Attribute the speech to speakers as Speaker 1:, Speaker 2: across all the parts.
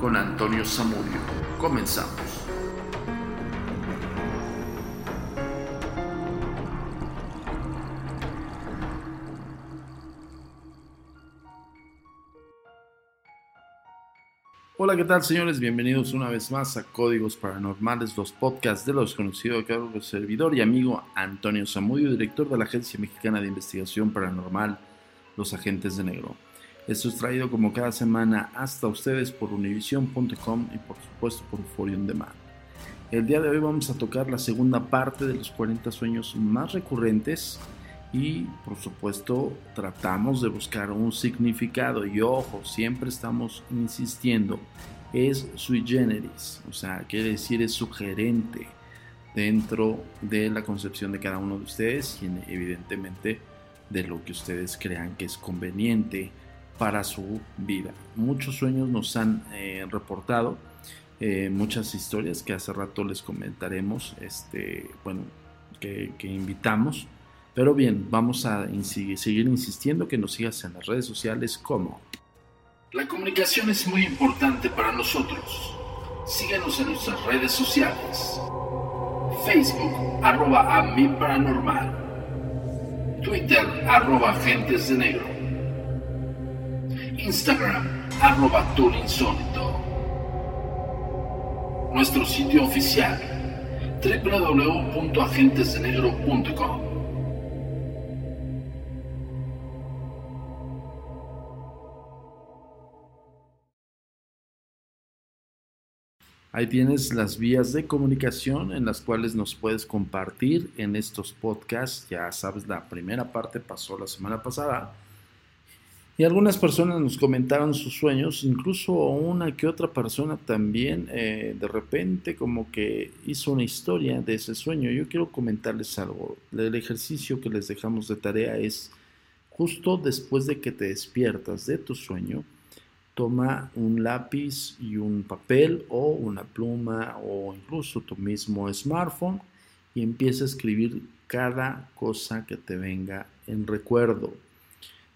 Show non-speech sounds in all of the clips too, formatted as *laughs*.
Speaker 1: con Antonio Zamudio. Comenzamos. Hola, ¿qué tal señores? Bienvenidos una vez más a Códigos Paranormales, los podcasts de los conocidos que hago servidor y amigo Antonio Zamudio, director de la Agencia Mexicana de Investigación Paranormal, Los Agentes de Negro. Esto es traído como cada semana hasta ustedes por univision.com y por supuesto por On Demand. El día de hoy vamos a tocar la segunda parte de los 40 sueños más recurrentes y por supuesto tratamos de buscar un significado y ojo, siempre estamos insistiendo, es sui generis, o sea, quiere decir es sugerente dentro de la concepción de cada uno de ustedes y evidentemente de lo que ustedes crean que es conveniente para su vida. Muchos sueños nos han eh, reportado, eh, muchas historias que hace rato les comentaremos, este, bueno, que, invitamos. Pero bien, vamos a seguir insistiendo que nos sigas en las redes sociales como. La comunicación es muy importante para nosotros. Síguenos en nuestras redes sociales. Facebook, arroba a mi paranormal. Twitter, arroba agentes de negro. Instagram, arroba insólito. Nuestro sitio oficial, www.agentesdenegro.com. Ahí tienes las vías de comunicación en las cuales nos puedes compartir en estos podcasts. Ya sabes, la primera parte pasó la semana pasada. Y algunas personas nos comentaron sus sueños, incluso una que otra persona también eh, de repente como que hizo una historia de ese sueño. Yo quiero comentarles algo. El ejercicio que les dejamos de tarea es justo después de que te despiertas de tu sueño, toma un lápiz y un papel o una pluma o incluso tu mismo smartphone y empieza a escribir cada cosa que te venga en recuerdo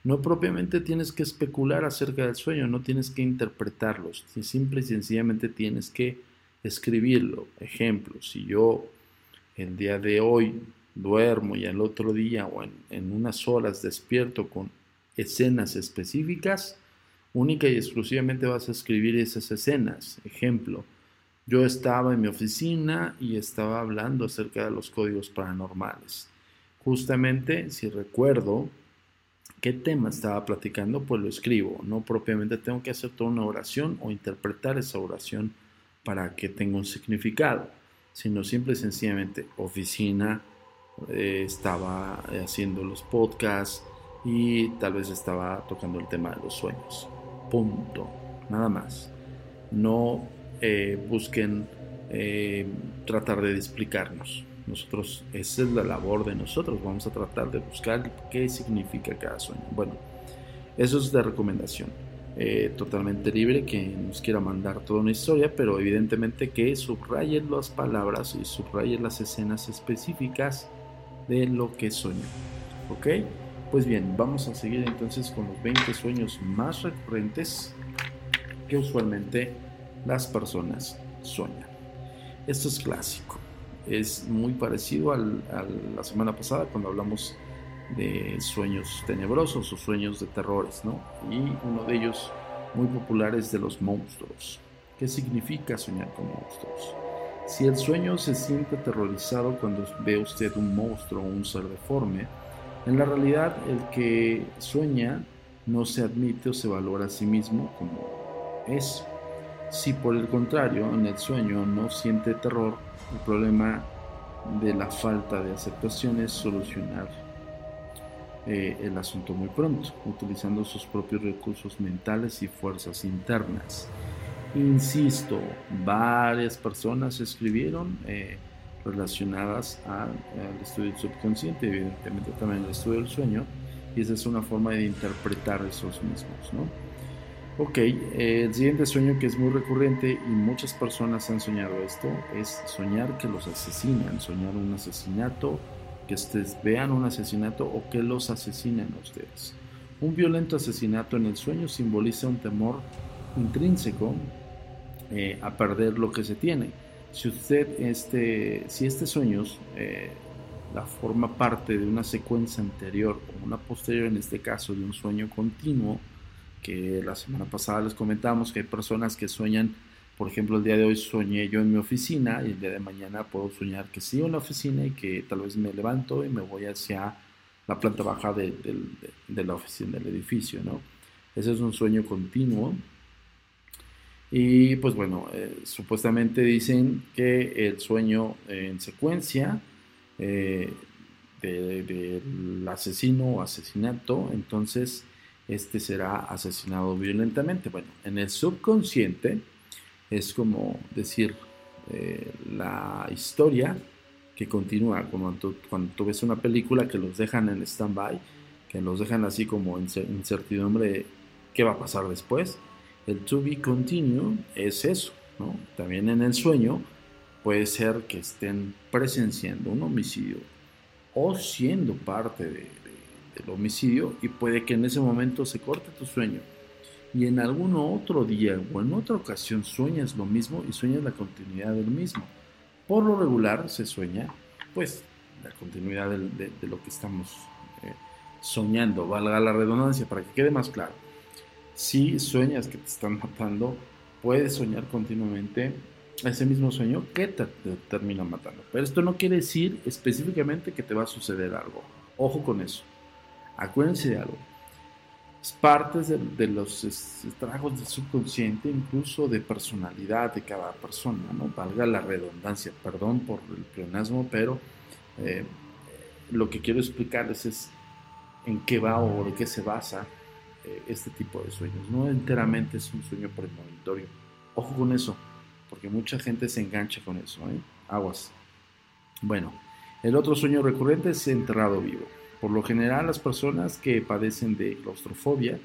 Speaker 1: no propiamente tienes que especular acerca del sueño, no tienes que interpretarlos, simple y sencillamente tienes que escribirlo. Ejemplo, si yo el día de hoy duermo y el otro día o en, en unas horas despierto con escenas específicas, única y exclusivamente vas a escribir esas escenas. Ejemplo, yo estaba en mi oficina y estaba hablando acerca de los códigos paranormales. Justamente, si recuerdo, qué tema estaba platicando, pues lo escribo. No propiamente tengo que hacer toda una oración o interpretar esa oración para que tenga un significado. sino simple y sencillamente oficina, eh, estaba haciendo los podcasts y tal vez estaba tocando el tema de los sueños. Punto. Nada más. No eh, busquen eh, tratar de explicarnos. Nosotros, esa es la labor de nosotros. Vamos a tratar de buscar qué significa cada sueño. Bueno, eso es de recomendación. Eh, totalmente libre que nos quiera mandar toda una historia, pero evidentemente que subrayen las palabras y subrayen las escenas específicas de lo que soñó. ¿Ok? Pues bien, vamos a seguir entonces con los 20 sueños más recurrentes que usualmente las personas sueñan. Esto es clásico. Es muy parecido a la semana pasada cuando hablamos de sueños tenebrosos o sueños de terrores, ¿no? Y uno de ellos muy popular es de los monstruos. ¿Qué significa soñar con monstruos? Si el sueño se siente aterrorizado cuando ve usted un monstruo o un ser deforme, en la realidad el que sueña no se admite o se valora a sí mismo como es. Si por el contrario en el sueño no siente terror, el problema de la falta de aceptación es solucionar eh, el asunto muy pronto, utilizando sus propios recursos mentales y fuerzas internas. Insisto, varias personas escribieron eh, relacionadas al, estudio del subconsciente, evidentemente también al estudio del sueño, y esa es una forma de interpretar esos mismos. ¿no? Ok, eh, el siguiente sueño que es muy recurrente y muchas personas han soñado esto es soñar que los asesinan, soñar un asesinato que ustedes vean un asesinato o que los asesinen a ustedes. Un violento asesinato en el sueño simboliza un temor intrínseco eh, a perder lo que se tiene. Si usted, este, si este sueño eh, la forma parte de una secuencia anterior o una posterior, en este caso de un sueño continuo, que la semana pasada les comentamos que hay personas que sueñan por ejemplo, el día de hoy soñé yo en mi oficina y el día de mañana puedo soñar que sigo en la oficina y que tal vez me levanto y me voy hacia la planta baja de, la oficina, del edificio, ¿no? Ese es un sueño continuo. Y pues bueno, eh, supuestamente dicen que el sueño en secuencia eh, del asesino o asesinato, entonces este será asesinado violentamente. Bueno, en el subconsciente, es como decir eh, la historia que continúa, como cuando tú, ves una película que los dejan en stand-by, que los dejan así como en incertidumbre de qué va a pasar después. El to be continue es eso, ¿no? También en el sueño puede ser que estén presenciando un homicidio o siendo parte del homicidio y puede que en ese momento se corte tu sueño y en algún otro día o en otra ocasión sueñas lo mismo y sueñas la continuidad del mismo. Por lo regular se sueña, pues, la continuidad de, lo que estamos eh, soñando, valga la redundancia, para que quede más claro. Si sueñas que te están matando, puedes soñar continuamente ese mismo sueño que te, te termina matando. Pero esto no quiere decir específicamente que te va a suceder algo. Ojo con eso. Acuérdense de algo es parte de, los estragos del subconsciente, incluso de personalidad de cada persona, ¿no? Valga la redundancia, perdón por el pleonasmo, pero eh, lo que quiero explicarles es en qué va o de qué se basa eh, este tipo de sueños. No enteramente es un sueño premonitorio. Ojo con eso, porque mucha gente se engancha con eso, ¿eh? Aguas. Bueno, el otro sueño recurrente es enterrado vivo. Por lo general, las personas que padecen de claustrofobia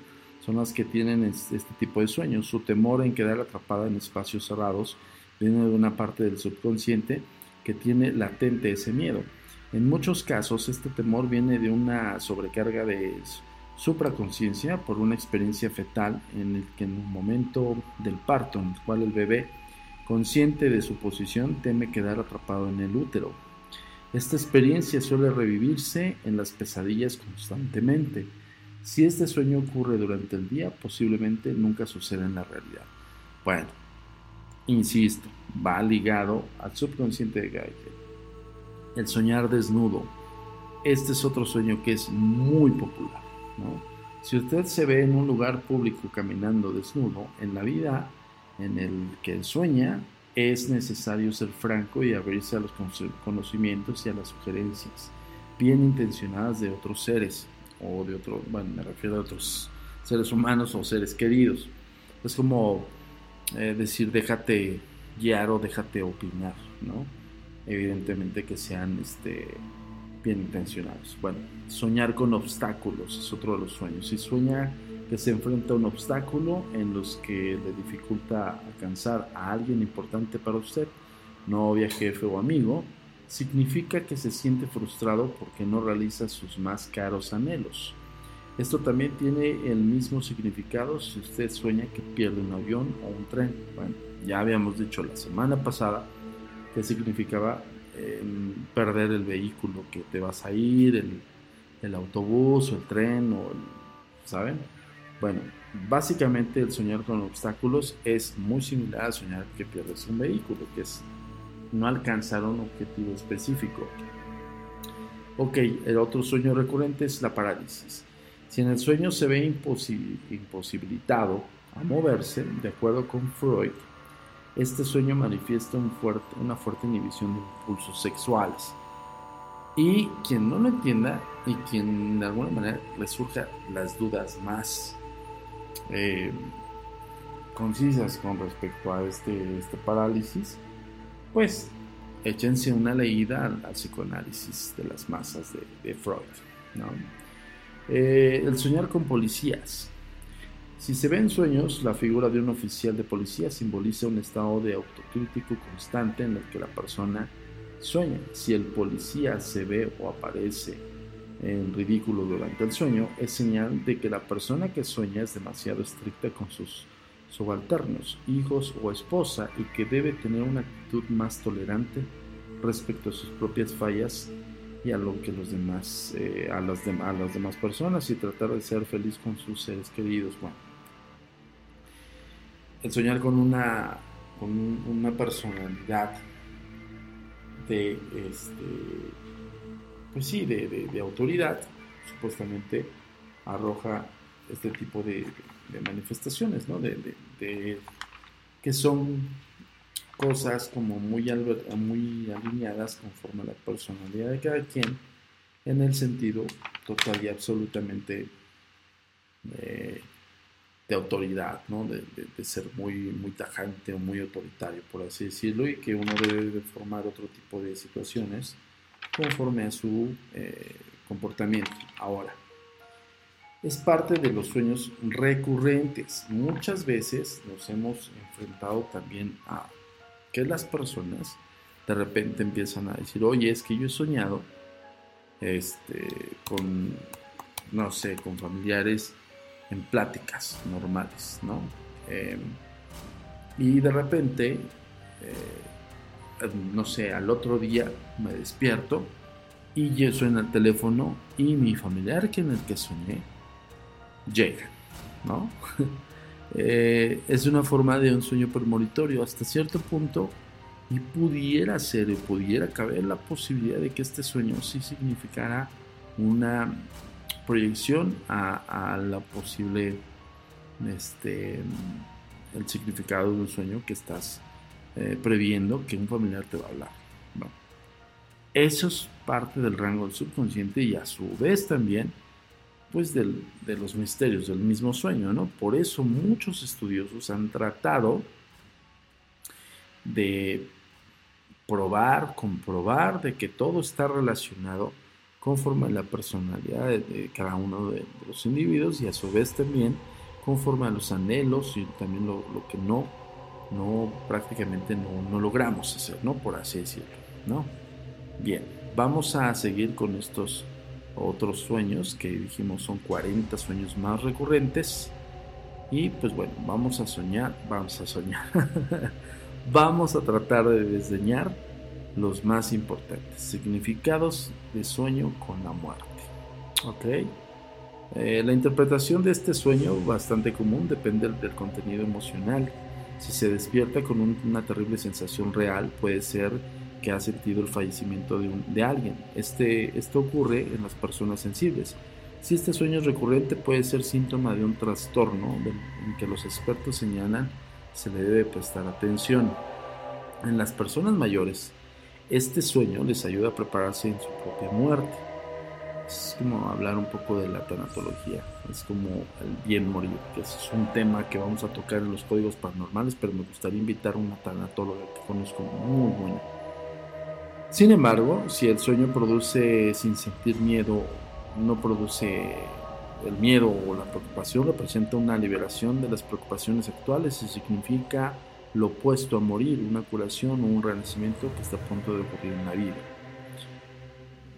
Speaker 1: son las que tienen este tipo de sueños. Su temor en quedar atrapada en espacios cerrados viene de una parte del subconsciente que tiene latente ese miedo. En muchos casos, este temor viene de una sobrecarga de supraconciencia por una experiencia fetal en el que en un momento del parto, en el cual el bebé, consciente de su posición, teme quedar atrapado en el útero esta experiencia suele revivirse en las pesadillas constantemente. Si este sueño ocurre durante el día, posiblemente nunca suceda en la realidad. Bueno, insisto, va ligado al subconsciente de Geiger. El soñar desnudo. Este es otro sueño que es muy popular. Si usted se ve en un lugar público caminando desnudo, en la vida en el que sueña, es necesario ser franco y abrirse a los conocimientos y a las sugerencias bien intencionadas de otros seres o de otros, bueno, me refiero a otros seres humanos o seres queridos. Es como eh, decir, déjate guiar o déjate opinar, ¿no? Evidentemente que sean este, bien intencionados. Bueno, soñar con obstáculos es otro de los sueños. Si sueña que se enfrenta a un obstáculo en los que le dificulta alcanzar a alguien importante para usted, novia, jefe o amigo, significa que se siente frustrado porque no realiza sus más caros anhelos. Esto también tiene el mismo significado si usted sueña que pierde un avión o un tren. Bueno, ya habíamos dicho la semana pasada que significaba em, perder el vehículo que te vas a ir, el, el autobús o el tren, o ¿saben? Bueno, básicamente el soñar con obstáculos es muy similar a soñar que pierdes un vehículo, que es no alcanzar un objetivo específico. Ok, el otro sueño recurrente es la parálisis. Si en el sueño se ve imposibilitado a moverse, de acuerdo con Freud, este sueño manifiesta una fuerte inhibición de impulsos sexuales. Y quien no lo entienda y quien de alguna manera le surja las dudas más eh, concisas con respecto a este, este parálisis, pues échense una leída al, psicoanálisis de las masas de, Freud. Eh, el soñar con policías. Si se ven sueños, la figura de un oficial de policía simboliza un estado de autocrítico constante en el que la persona sueña. Si el policía se ve o aparece en ridículo durante el sueño, es señal de que la persona que sueña es demasiado estricta con sus subalternos, hijos o esposa y que debe tener una actitud más tolerante respecto a sus propias fallas y a lo que los demás, eh, a, las a las demás personas y tratar de ser feliz con sus seres queridos. Bueno, el soñar con una, con una personalidad de, este, pues sí, de, de autoridad, supuestamente arroja este tipo de, de manifestaciones, ¿no? De, que son cosas como muy, muy alineadas conforme a la personalidad de cada quien, en el sentido total y absolutamente de, autoridad, ¿no? de, ser muy, muy tajante o muy autoritario, por así decirlo, y que uno debe de formar otro tipo de situaciones conforme a su eh, comportamiento. Ahora, es parte de los sueños recurrentes. Muchas veces nos hemos enfrentado también a que las personas de repente empiezan a decir, oye, es que yo he soñado este, con, no sé, con familiares en pláticas normales, ¿no? Em, y de repente, eh, no sé, al otro día me despierto y yo suena el teléfono y mi familiar que en el que soñé llega, ¿no? *laughs* Eh, es una forma de un sueño premonitorio hasta cierto punto y pudiera ser, pudiera caber la posibilidad de que este sueño sí significara una proyección a, la posible, este, el significado de un sueño que estás eh, previendo que un familiar te va a hablar. Eso es parte del rango del subconsciente y a su vez también pues de los misterios del mismo sueño, ¿no? Por eso muchos estudiosos han tratado de probar, comprobar de que todo está relacionado conforme a la personalidad de, cada uno de, los individuos y a su vez también conforme a los anhelos y también lo, que no, no prácticamente no, no, logramos hacer, ¿no? Por así decirlo, ¿no? Bien, vamos a seguir con estos otros sueños que dijimos son 40 sueños más recurrentes. Y pues bueno, vamos a soñar, vamos a soñar. *laughs* vamos a tratar de desdeñar los más importantes, significados de sueño con la muerte. ¿Ok? Eh, la interpretación de este sueño, bastante común, depende del contenido emocional. Si se despierta con una terrible sensación real, puede ser que ha sentido el fallecimiento de, alguien. Este, esto ocurre en las personas sensibles. Si este sueño es recurrente puede ser síntoma de un trastorno en que los expertos señalan se le debe prestar atención. En las personas mayores, este sueño les ayuda a prepararse en su propia muerte. Es como hablar un poco de la tanatología, es como el bien morir, que es un tema que vamos a tocar en los códigos paranormales, pero me gustaría invitar a una tanatóloga que conozco muy buena. Sin embargo, si el sueño produce sin sentir miedo, no produce el miedo o la preocupación, representa una liberación de las preocupaciones actuales y significa lo opuesto a morir, una curación o un renacimiento que está a punto de ocurrir en la vida.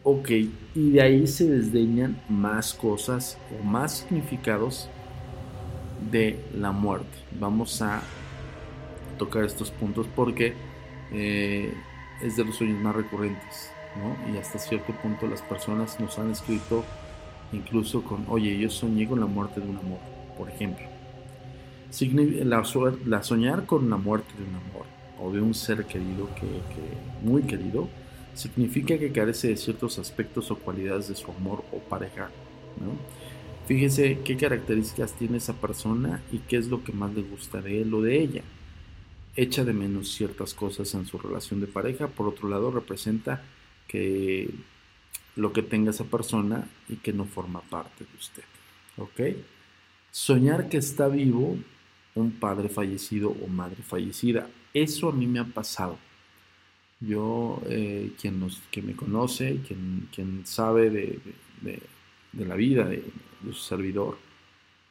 Speaker 1: Ok, y de ahí se desdeñan más cosas o más significados de la muerte. Vamos a tocar estos puntos porque eh, es de los sueños más recurrentes, ¿no? Y hasta cierto punto las personas nos han escrito incluso con, oye, yo soñé con la muerte de un amor, por ejemplo. La, la soñar con la muerte de un amor o de un ser querido que, que muy querido significa que carece de ciertos aspectos o cualidades de su amor o pareja. ¿no? Fíjese qué características tiene esa persona y qué es lo que más le gusta de él o de ella. Echa de menos ciertas cosas en su relación de pareja, por otro lado representa que lo que tenga esa persona y que no forma parte de usted. ¿Ok? Soñar que está vivo un padre fallecido o madre fallecida. Eso a mí me ha pasado. Yo, eh, quien, nos, me conoce, quien, quien sabe de, la vida de, su servidor,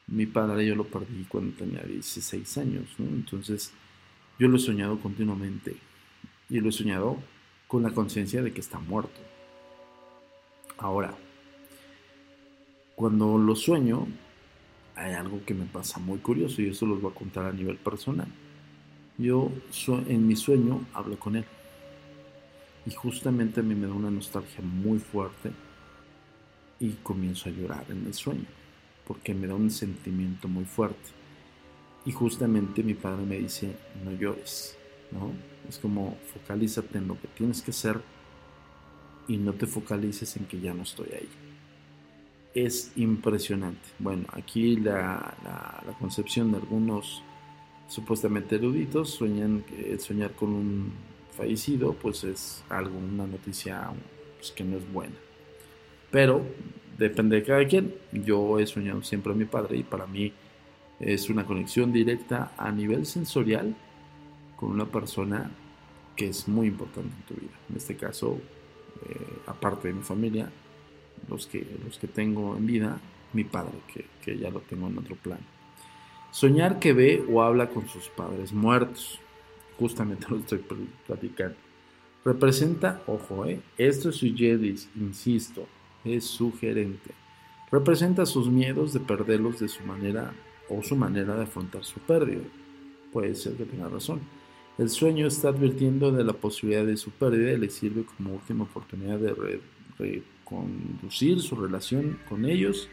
Speaker 1: mi padre yo lo perdí cuando tenía 16 años, entonces yo lo he soñado continuamente y lo he soñado con la conciencia de que está muerto. Ahora, cuando lo sueño, hay algo que me pasa muy curioso y eso los voy a contar a nivel personal. Yo en mi sueño hablo con él y justamente a mí me da una nostalgia muy fuerte y comienzo a llorar en el sueño, porque me da un sentimiento muy fuerte. Y justamente mi padre me dice, no llores, ¿no? Es como focalízate en lo que tienes que hacer y no te focalices en que ya no estoy ahí. Es impresionante. Bueno, aquí la, la, concepción de algunos supuestamente eruditos sueñan soñar con un fallecido, pues es algo, una noticia pues, que no es buena. Pero depende de cada quien. Yo he soñado siempre a mi padre y para mí es una conexión directa a nivel sensorial con una persona que es muy importante en tu vida. En este caso, eh, aparte de mi familia, los que, los que tengo en vida, mi padre, que, que ya lo tengo en otro plano. Soñar que ve o habla con sus padres muertos justamente lo estoy platicando. Representa, ojo, eh, esto es Jedis, insisto, es sugerente. Representa sus miedos de perderlos de su manera o su manera de afrontar su pérdida. Puede ser que tenga razón. El sueño está advirtiendo de la posibilidad de su pérdida y le sirve como última oportunidad de reconducir su relación con ellos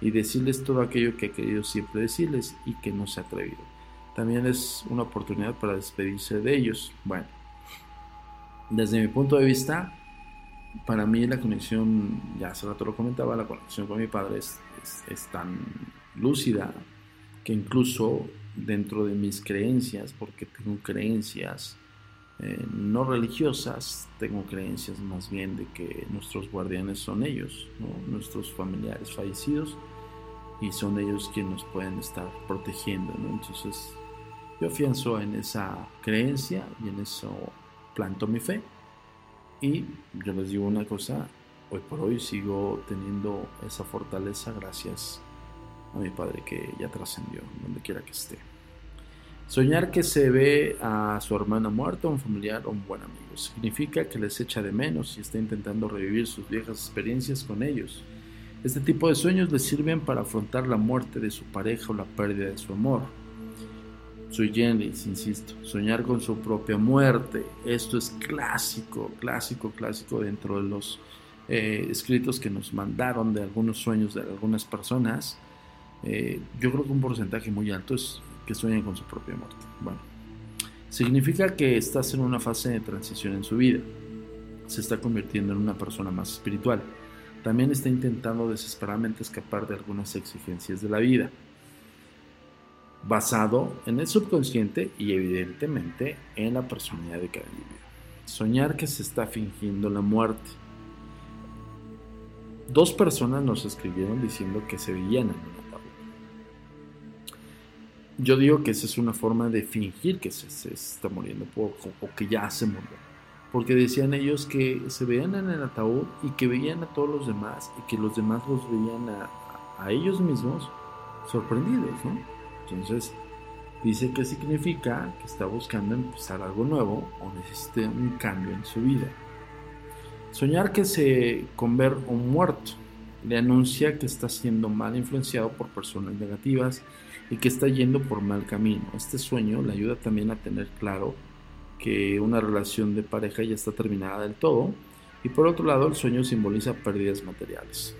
Speaker 1: y decirles todo aquello que ha querido siempre decirles y que no se ha atrevido también es una oportunidad para despedirse de ellos. Bueno, desde mi punto de vista, para mí la conexión, ya hace rato lo comentaba, la conexión con mi padre es, tan lúcida que incluso dentro de mis creencias, porque tengo creencias eh, no religiosas, tengo creencias más bien de que nuestros guardianes son ellos, nuestros familiares fallecidos, y son ellos quienes nos pueden estar protegiendo. Entonces, yo afianzo en esa creencia y en eso planto mi fe. Y yo les digo una cosa, hoy por hoy sigo teniendo esa fortaleza gracias a mi padre que ya trascendió, donde quiera que esté. Soñar que se ve a su hermana muerta, un familiar o un buen amigo, significa que les echa de menos y está intentando revivir sus viejas experiencias con ellos. Este tipo de sueños les sirven para afrontar la muerte de su pareja o la pérdida de su amor. Soy Jennings, insisto, soñar con su propia muerte. Esto es clásico, clásico, clásico dentro de los eh, escritos que nos mandaron de algunos sueños de algunas personas. Eh, yo creo que un porcentaje muy alto es que sueñan con su propia muerte. Bueno, significa que estás en una fase de transición en su vida. Se está convirtiendo en una persona más espiritual. También está intentando desesperadamente escapar de algunas exigencias de la vida basado en el subconsciente y evidentemente en la personalidad de cada individuo. Soñar que se está fingiendo la muerte. Dos personas nos escribieron diciendo que se veían en un ataúd. Yo digo que esa es una forma de fingir que se, está muriendo o, o que ya se murió. Porque decían ellos que se veían en el ataúd y que veían a todos los demás y que los demás los veían a, a ellos mismos sorprendidos, ¿no? Entonces, dice que significa que está buscando empezar algo nuevo o necesita un cambio en su vida. Soñar que se conver un muerto le anuncia que está siendo mal influenciado por personas negativas y que está yendo por mal camino. Este sueño le ayuda también a tener claro que una relación de pareja ya está terminada del todo y por otro lado el sueño simboliza pérdidas materiales.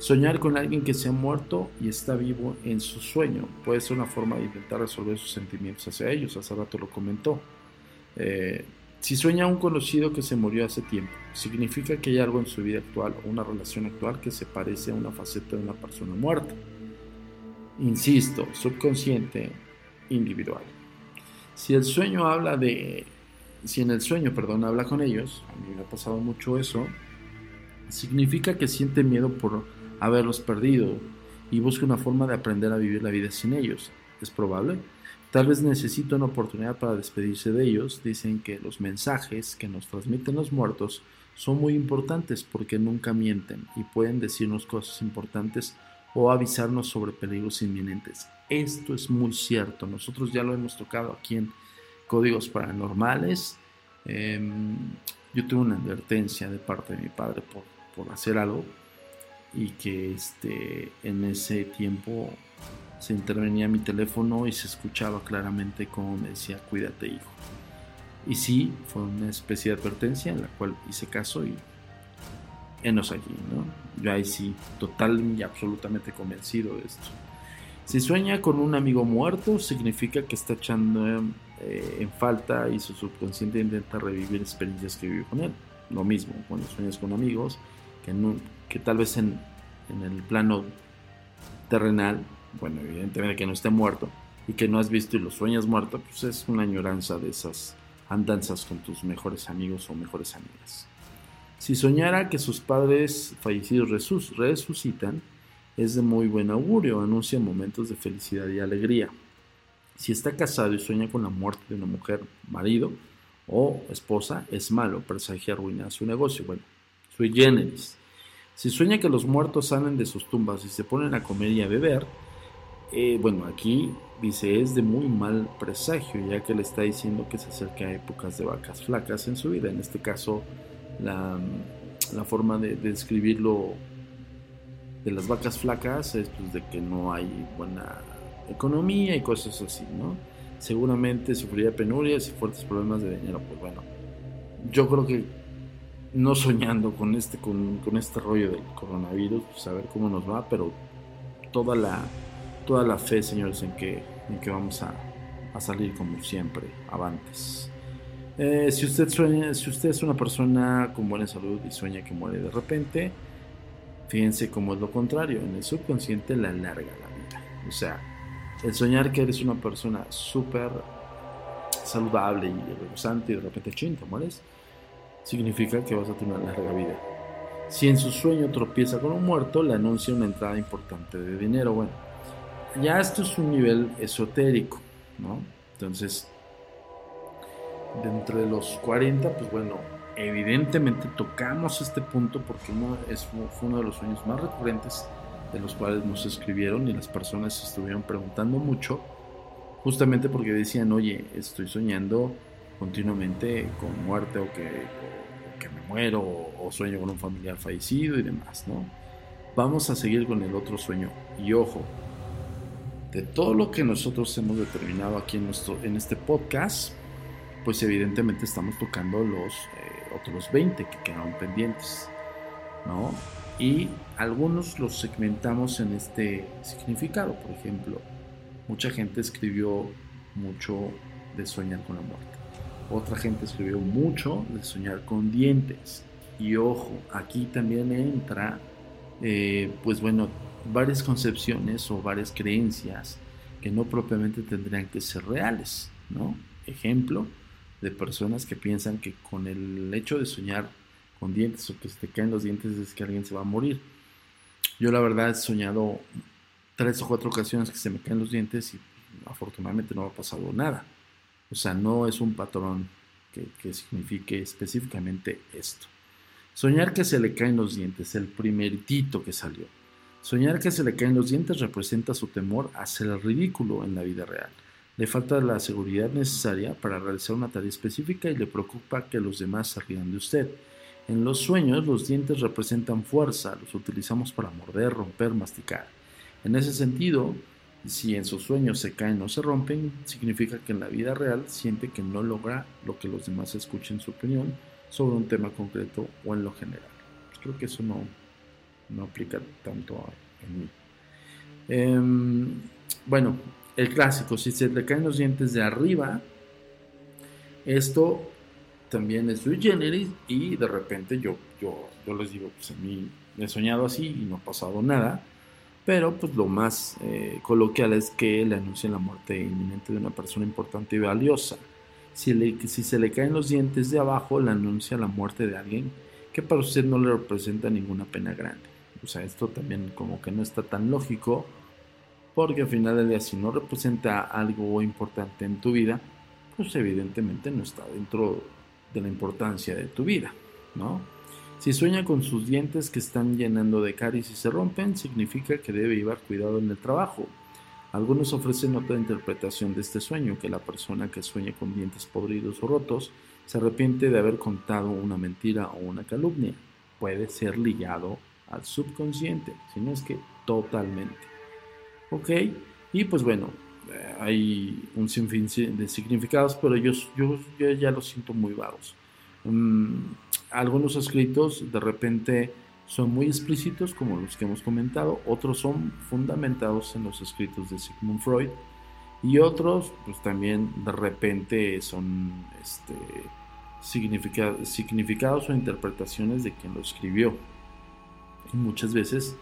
Speaker 1: Soñar con alguien que se ha muerto y está vivo en su sueño puede ser una forma de intentar resolver sus sentimientos hacia ellos. Hace rato lo comentó. Eh, si sueña un conocido que se murió hace tiempo, significa que hay algo en su vida actual o una relación actual que se parece a una faceta de una persona muerta. Insisto, subconsciente, individual. Si el sueño habla de, si en el sueño, perdón, habla con ellos, a mí me ha pasado mucho eso, significa que siente miedo por haberlos perdido y busca una forma de aprender a vivir la vida sin ellos. ¿Es probable? Tal vez necesita una oportunidad para despedirse de ellos. Dicen que los mensajes que nos transmiten los muertos son muy importantes porque nunca mienten y pueden decirnos cosas importantes o avisarnos sobre peligros inminentes. Esto es muy cierto. Nosotros ya lo hemos tocado aquí en Códigos Paranormales. Em, yo tuve una advertencia de parte de mi padre por, por hacer algo y que este, en ese tiempo se intervenía mi teléfono y se escuchaba claramente como me decía, cuídate hijo. Y sí, fue una especie de advertencia en la cual hice caso y enos aquí, ¿no? Yo ahí sí, total y absolutamente convencido de esto. Si sueña con un amigo muerto, significa que está echando eh, en falta y su subconsciente intenta revivir experiencias que vivió con él. Lo mismo, cuando sueñas con amigos, que, que tal vez en, el plano terrenal, bueno, evidentemente que no esté muerto y que no has visto y lo sueñas muerto, pues es una añoranza de esas andanzas con tus mejores amigos o mejores amigas. Si soñara que sus padres fallecidos resucitan, es de muy buen augurio, anuncia momentos de felicidad y alegría. Si está casado y sueña con la muerte de una mujer, marido o esposa, es malo, presagia arruinar su negocio. Bueno, sui generis. Si sueña que los muertos salen de sus tumbas y se ponen a comer y a beber, eh, bueno, aquí dice es de muy mal presagio, ya que le está diciendo que se acerca a épocas de vacas flacas en su vida. En este caso, la, forma de, describirlo de las vacas flacas es pues, de que no hay buena economía y cosas así, ¿no? Seguramente sufriría penurias y fuertes problemas de dinero. Pues bueno, yo creo que no soñando con este, con, con este rollo del coronavirus, pues a ver cómo nos va, pero toda la, toda la fe, señores, en que, en que vamos a, a salir como siempre, avantes. Eh, si, usted sueña, si usted es una persona con buena salud y sueña que muere de repente, fíjense cómo es lo contrario. En el subconsciente la alarga la vida. O sea, el soñar que eres una persona súper saludable y rebosante y de repente chin, te mueres significa que vas a tener una larga vida. Si en su sueño tropieza con un muerto, le anuncia una entrada importante de dinero. Bueno, ya esto es un nivel esotérico, ¿no? Entonces, dentro de los 40, pues bueno, evidentemente tocamos este punto porque uno es, fue uno de los sueños más recurrentes de los cuales nos escribieron y las personas estuvieron preguntando mucho, justamente porque decían, oye, estoy soñando continuamente con muerte o que, que me muero o, sueño con un familiar fallecido y demás, ¿no? Vamos a seguir con el otro sueño. Y ojo, de todo lo que nosotros hemos determinado aquí en, nuestro, en este podcast, pues evidentemente estamos tocando los eh, otros 20 que quedaron pendientes, ¿no? Y algunos los segmentamos en este significado. Por ejemplo, mucha gente escribió mucho de soñar con la muerte. Otra gente escribió mucho de soñar con dientes. Y ojo, aquí también entra, eh, pues bueno, varias concepciones o varias creencias que no propiamente tendrían que ser reales, ¿no? Ejemplo de personas que piensan que con el hecho de soñar con dientes o que se te caen los dientes es que alguien se va a morir. Yo la verdad he soñado tres o cuatro ocasiones que se me caen los dientes y afortunadamente no ha pasado nada. O sea, no es un patrón que, que signifique específicamente esto. Soñar que se le caen los dientes, el primeritito que salió. Soñar que se le caen los dientes representa su temor a ser ridículo en la vida real. Le falta la seguridad necesaria para realizar una tarea específica y le preocupa que los demás se rían de usted. En los sueños los dientes representan fuerza, los utilizamos para morder, romper, masticar. En ese sentido, si en sus sueños se caen o se rompen, significa que en la vida real siente que no logra lo que los demás escuchen su opinión sobre un tema concreto o en lo general. Creo que eso no, no aplica tanto en mí. Em, bueno, el clásico, si se le caen los dientes de arriba, esto también es sui generis y de repente yo, yo, yo les digo, pues a mí he soñado así y no ha pasado nada, pero pues lo más eh, coloquial es que le anuncien la muerte inminente de una persona importante y valiosa. Si, le, si se le caen los dientes de abajo, le anuncia la muerte de alguien que para usted no le representa ninguna pena grande. O sea, esto también como que no está tan lógico, porque al final del día si no representa algo importante en tu vida, pues evidentemente no está dentro de la importancia de tu vida, ¿no? Si sueña con sus dientes que están llenando de caries y se rompen, significa que debe llevar cuidado en el trabajo. Algunos ofrecen otra interpretación de este sueño, que la persona que sueña con dientes podridos o rotos se arrepiente de haber contado una mentira o una calumnia. Puede ser ligado al subconsciente, si no es que totalmente. ¿Ok? Y pues bueno, eh, hay un sinfín de significados, pero yo, yo, ya los siento muy vagos. Mm, algunos escritos de repente son muy explícitos, como los que hemos comentado, otros son fundamentados en los escritos de Sigmund Freud, y otros, pues también de repente son este, significados o interpretaciones de quien lo escribió y muchas veces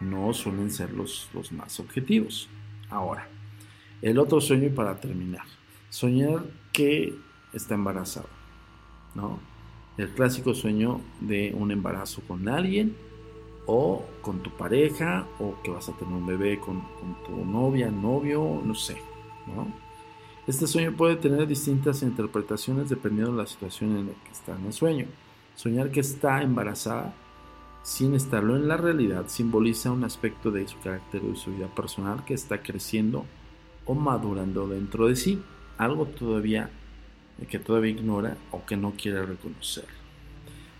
Speaker 1: no suelen ser los, los más objetivos. Ahora, el otro sueño para terminar, soñar que está embarazado, ¿no? El clásico sueño de un embarazo con alguien o con tu pareja o que vas a tener un bebé con, tu novia, novio, no sé. Este sueño puede tener distintas interpretaciones dependiendo de la situación en la que está en el sueño. Soñar que está embarazada sin estarlo en la realidad, simboliza un aspecto de su carácter o de su vida personal que está creciendo o madurando dentro de sí, algo todavía que todavía ignora o que no quiere reconocer.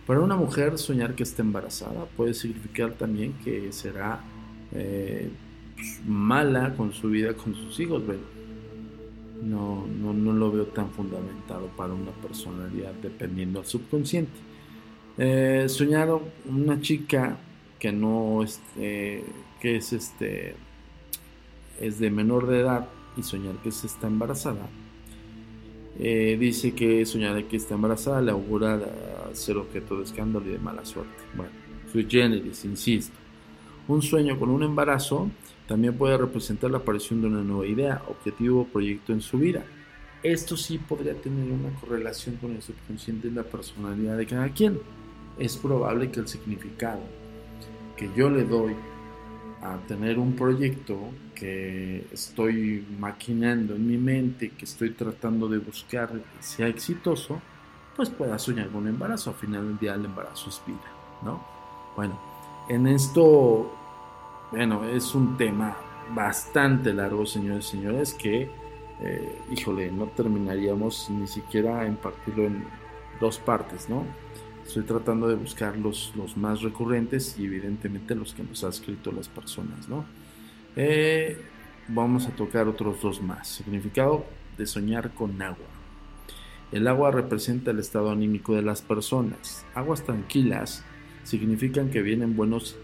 Speaker 1: Para una mujer, soñar que está embarazada puede significar también que será eh, pues, mala con su vida, con sus hijos. no, no, no lo veo tan fundamentado para una personalidad dependiendo del subconsciente. Eh, soñado una chica que no este, que es este es de menor de edad y soñar que se está embarazada eh, dice que soñar que está embarazada le augura ser objeto de escándalo y de mala suerte. Bueno sui generis insisto. Un sueño con un embarazo también puede representar la aparición de una nueva idea objetivo o proyecto en su vida. Esto sí podría tener una correlación con el subconsciente y la personalidad de cada quien. Es probable que el significado que yo le doy a tener un proyecto que estoy maquinando en mi mente, que estoy tratando de buscar sea exitoso, pues pueda soñar con un embarazo. Al final del día el embarazo es vida, ¿no? Bueno, en esto, bueno, es un tema bastante largo, señores y señores, que, eh, híjole, no terminaríamos ni siquiera en partirlo en dos partes, ¿no? Estoy tratando de buscar los, los más recurrentes y evidentemente los que nos ha escrito las personas, ¿no? Eh, vamos a tocar otros dos más. Significado de soñar con agua. El agua representa el estado anímico de las personas. Aguas tranquilas significan que vienen buenos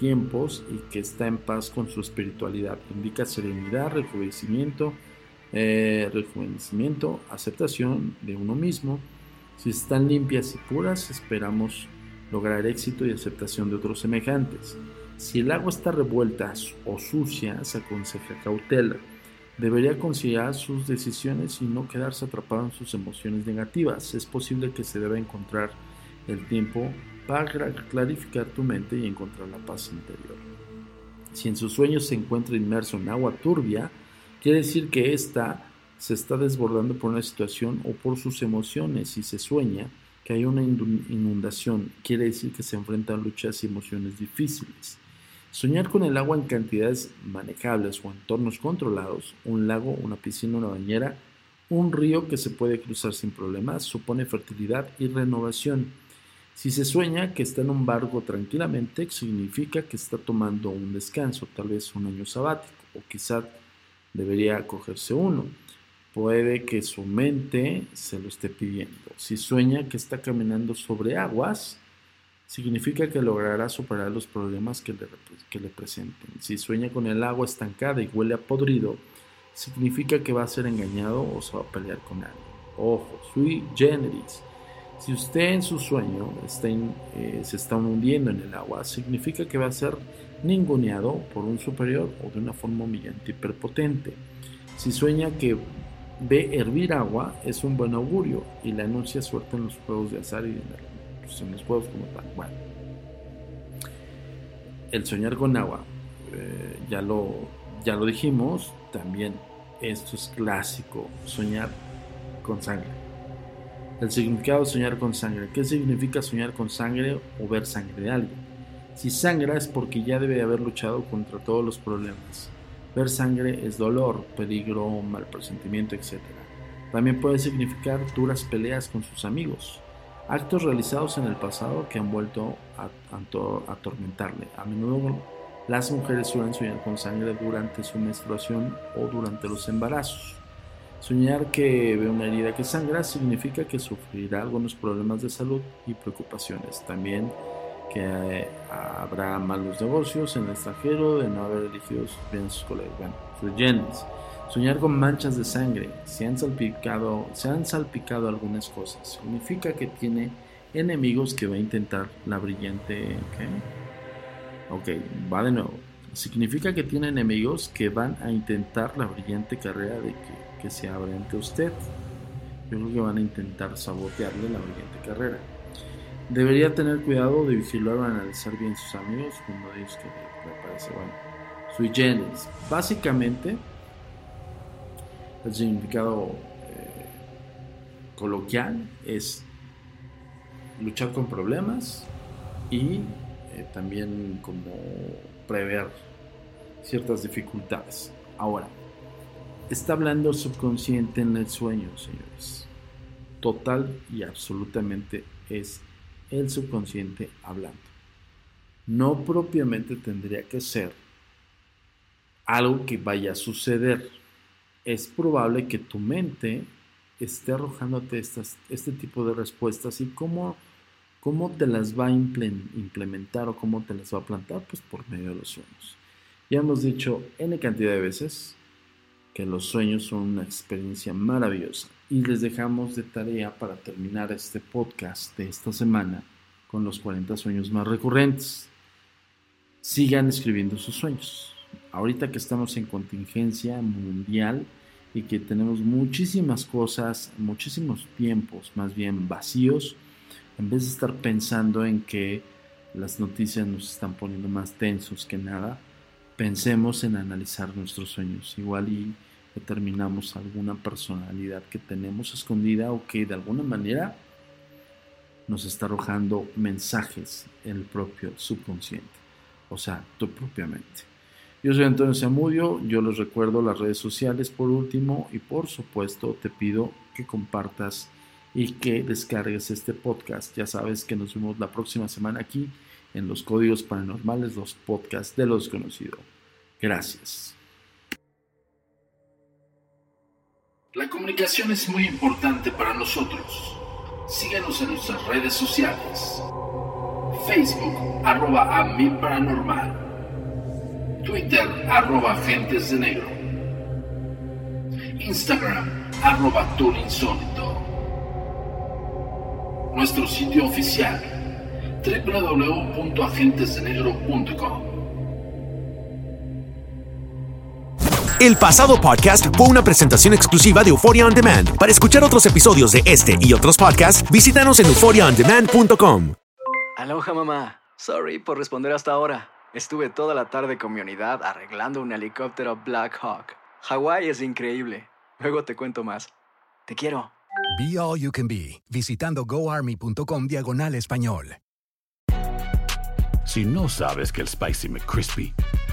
Speaker 1: tiempos y que está en paz con su espiritualidad. Indica serenidad, rejuvenecimiento, eh, rejuvenecimiento, aceptación de uno mismo, si están limpias y puras, esperamos lograr éxito y aceptación de otros semejantes. Si el agua está revuelta o sucia, se aconseja cautela. Debería considerar sus decisiones y no quedarse atrapado en sus emociones negativas. Es posible que se deba encontrar el tiempo para clarificar tu mente y encontrar la paz interior. Si en sus sueños se encuentra inmerso en agua turbia, quiere decir que ésta se está desbordando por una situación o por sus emociones. Si se sueña que hay una inundación, quiere decir que se enfrentan luchas y emociones difíciles. Soñar con el agua en cantidades manejables o entornos controlados, un lago, una piscina, una bañera, un río que se puede cruzar sin problemas, supone fertilidad y renovación. Si se sueña que está en un barco tranquilamente, significa que está tomando un descanso, tal vez un año sabático, o quizá debería acogerse uno. Puede que su mente se lo esté pidiendo. Si sueña que está caminando sobre aguas, significa que logrará superar los problemas que le, que le presenten. Si sueña con el agua estancada y huele a podrido, significa que va a ser engañado o se va a pelear con alguien. Ojo, sui generis. Si usted en su sueño está eh, se está hundiendo en el agua, significa que va a ser ninguneado por un superior o de una forma humillante y prepotente. Si sueña que ve hervir agua, es un buen augurio y le anuncia suerte en los juegos de azar y en los juegos como tal. Bueno, el soñar con agua, eh, ya, lo, ya lo dijimos, también esto es clásico, soñar con sangre. El significado de soñar con sangre. ¿Qué significa soñar con sangre o ver sangre de alguien? Si sangra es porque ya debe haber luchado contra todos los problemas. Ver sangre es dolor, peligro, mal presentimiento, etc. También puede significar duras peleas con sus amigos, actos realizados en el pasado que han vuelto a, atormentarle. A menudo las mujeres suelen soñar con sangre durante su menstruación o durante los embarazos. Soñar que ve una herida que sangra significa que sufrirá algunos problemas de salud y preocupaciones. También que habrá malos negocios en el extranjero de no haber elegido bien sus colegas. Bueno, sus Soñar con manchas de sangre, se han salpicado, se han salpicado algunas cosas. Significa que tiene enemigos que va a intentar la brillante. Ok, va de nuevo. Significa que tiene enemigos que van a intentar la brillante carrera de que, que se abre ante usted. Yo creo que van a intentar sabotearle la brillante carrera. Debería tener cuidado de vigilar o analizar bien sus amigos, uno de ellos que me parece bueno. Básicamente, el significado eh, coloquial es luchar con problemas y eh, también como prever ciertas dificultades. Ahora, está hablando subconsciente en el sueño, señores. Total y absolutamente es el subconsciente hablando. No propiamente tendría que ser algo que vaya a suceder es probable que tu mente esté arrojándote este tipo de respuestas y cómo, cómo te las va a implementar o cómo te las va a plantar, pues por medio de los sueños. Ya hemos dicho N cantidad de veces que los sueños son una experiencia maravillosa y les dejamos de tarea para terminar este podcast de esta semana con los 40 sueños más recurrentes. Sigan escribiendo sus sueños ahorita que estamos en contingencia mundial y que tenemos muchísimas cosas, muchísimos tiempos más bien vacíos, en vez de estar pensando en que las noticias nos están poniendo más tensos que nada, pensemos en analizar nuestros sueños. Igual y determinamos alguna personalidad que tenemos escondida o que de alguna manera nos está arrojando mensajes en el propio subconsciente, o sea, tu propia mente. Yo soy Antonio Zamudio, yo les recuerdo las redes sociales por último y por supuesto te pido que compartas y que descargues este podcast. Ya sabes que nos vemos la próxima semana aquí en los Códigos Paranormales, los podcasts de los conocidos. Gracias.
Speaker 2: La comunicación es muy importante para nosotros. Síguenos en nuestras redes sociales. Facebook, arroba a mi paranormal. Twitter, arroba Gentes de Negro. Instagram, arroba Insólito. Nuestro sitio oficial, www.agentesdenegro.com.
Speaker 3: El pasado podcast fue una presentación exclusiva de Euphoria On Demand. Para escuchar otros episodios de este y otros podcasts, visítanos en euphoriaondemand.com.
Speaker 4: Aloha mamá. Sorry por responder hasta ahora. Estuve toda la tarde con mi unidad arreglando un helicóptero Black Hawk. Hawái es increíble. Luego te cuento más. Te quiero.
Speaker 5: Be All You Can Be, visitando goarmy.com diagonal español.
Speaker 6: Si no sabes que el Spicy McCrispy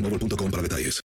Speaker 7: boostmobile.com para detalles.